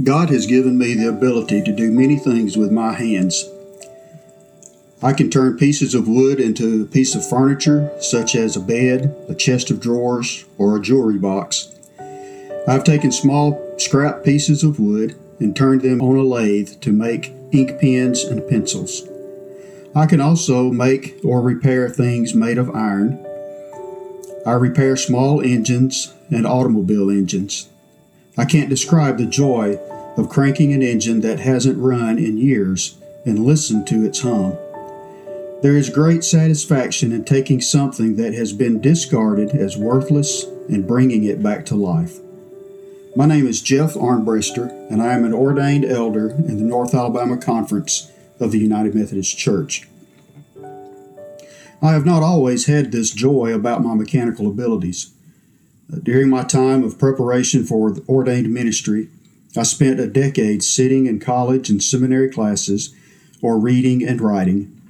God has given me the ability to do many things with my hands. I can turn pieces of wood into a piece of furniture, such as a bed, a chest of drawers, or a jewelry box. I've taken small scrap pieces of wood and turned them on a lathe to make ink pens and pencils. I can also make or repair things made of iron. I repair small engines and automobile engines. I can't describe the joy of cranking an engine that hasn't run in years and listen to its hum. There is great satisfaction in taking something that has been discarded as worthless and bringing it back to life. My name is Jeff Armbrister, and I am an ordained elder in the North Alabama Conference of the United Methodist Church. I have not always had this joy about my mechanical abilities. During my time of preparation for ordained ministry, I spent a decade sitting in college and seminary classes or reading and writing.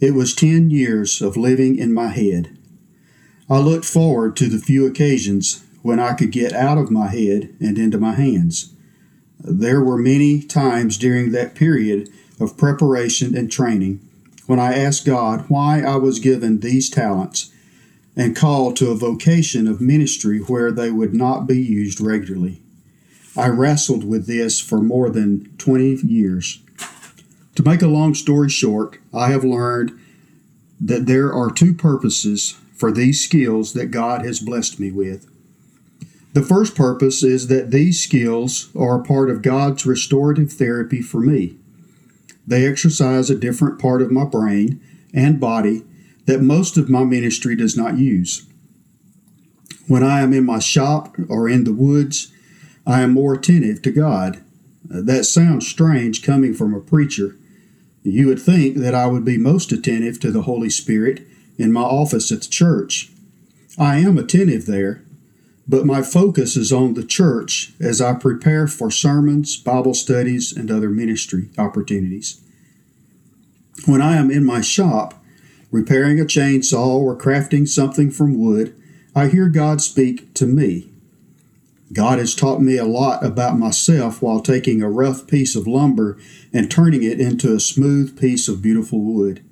It was 10 years of living in my head. I looked forward to the few occasions when I could get out of my head and into my hands. There were many times during that period of preparation and training when I asked God why I was given these talents and called to a vocation of ministry where they would not be used regularly. I wrestled with this for more than 20 years. To make a long story short, I have learned that there are two purposes for these skills that God has blessed me with. The first purpose is that these skills are a part of God's restorative therapy for me. They exercise a different part of my brain and body that most of my ministry does not use. When I am in my shop or in the woods, I am more attentive to God. Uh, that sounds strange coming from a preacher. You would think that I would be most attentive to the Holy Spirit in my office at the church. I am attentive there, but my focus is on the church as I prepare for sermons, Bible studies, and other ministry opportunities. When I am in my shop, repairing a chainsaw or crafting something from wood, I hear God speak to me. God has taught me a lot about myself while taking a rough piece of lumber and turning it into a smooth piece of beautiful wood.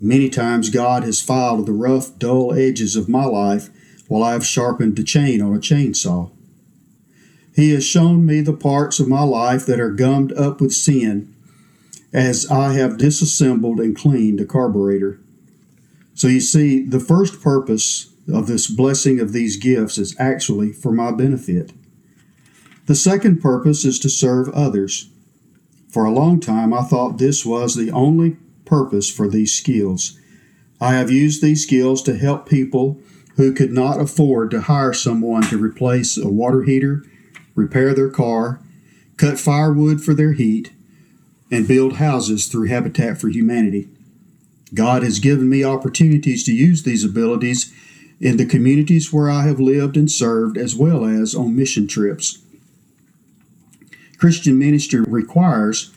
Many times God has filed the rough, dull edges of my life while I have sharpened the chain on a chainsaw. He has shown me the parts of my life that are gummed up with sin as I have disassembled and cleaned a carburetor. So you see, the first purpose of this blessing of these gifts is actually for my benefit. The second purpose is to serve others. For a long time, I thought this was the only purpose for these skills. I have used these skills to help people who could not afford to hire someone to replace a water heater, repair their car, cut firewood for their heat, and build houses through Habitat for Humanity. God has given me opportunities to use these abilities in the communities where I have lived and served, as well as on mission trips. Christian ministry requires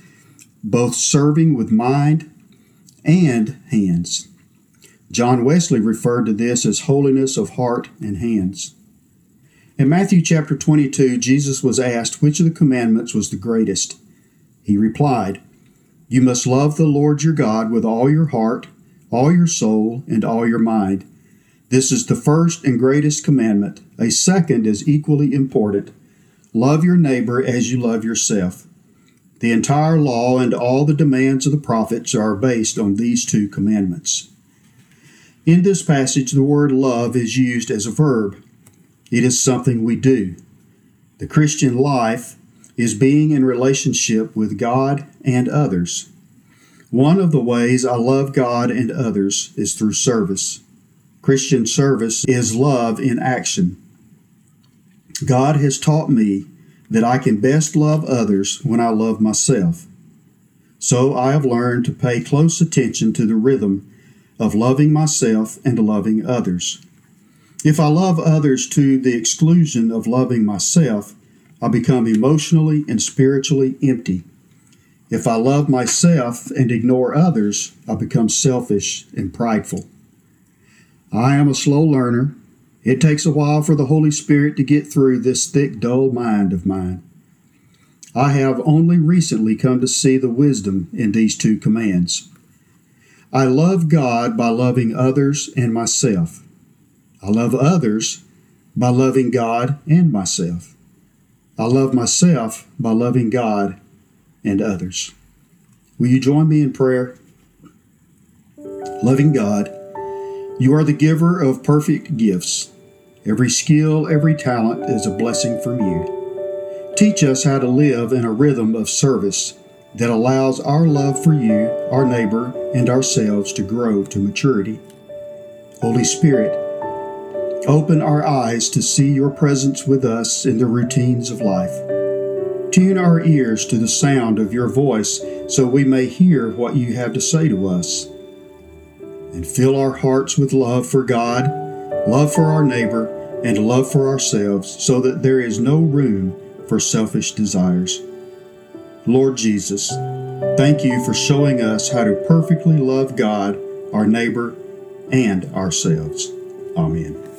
both serving with mind and hands. John Wesley referred to this as holiness of heart and hands. In Matthew chapter 22, Jesus was asked which of the commandments was the greatest. He replied, You must love the Lord your God with all your heart, all your soul, and all your mind this is the first and greatest commandment. A second is equally important love your neighbor as you love yourself. The entire law and all the demands of the prophets are based on these two commandments. In this passage, the word love is used as a verb. It is something we do. The Christian life is being in relationship with God and others. One of the ways I love God and others is through service. Christian service is love in action. God has taught me that I can best love others when I love myself. So I have learned to pay close attention to the rhythm of loving myself and loving others. If I love others to the exclusion of loving myself, I become emotionally and spiritually empty. If I love myself and ignore others, I become selfish and prideful. I am a slow learner. It takes a while for the Holy Spirit to get through this thick, dull mind of mine. I have only recently come to see the wisdom in these two commands. I love God by loving others and myself. I love others by loving God and myself. I love myself by loving God and others. Will you join me in prayer? Loving God, you are the giver of perfect gifts. Every skill, every talent is a blessing from you. Teach us how to live in a rhythm of service that allows our love for you, our neighbor, and ourselves to grow to maturity. Holy Spirit, open our eyes to see your presence with us in the routines of life. Tune our ears to the sound of your voice so we may hear what you have to say to us. And fill our hearts with love for God, love for our neighbor, and love for ourselves so that there is no room for selfish desires. Lord Jesus, thank you for showing us how to perfectly love God, our neighbor, and ourselves. Amen.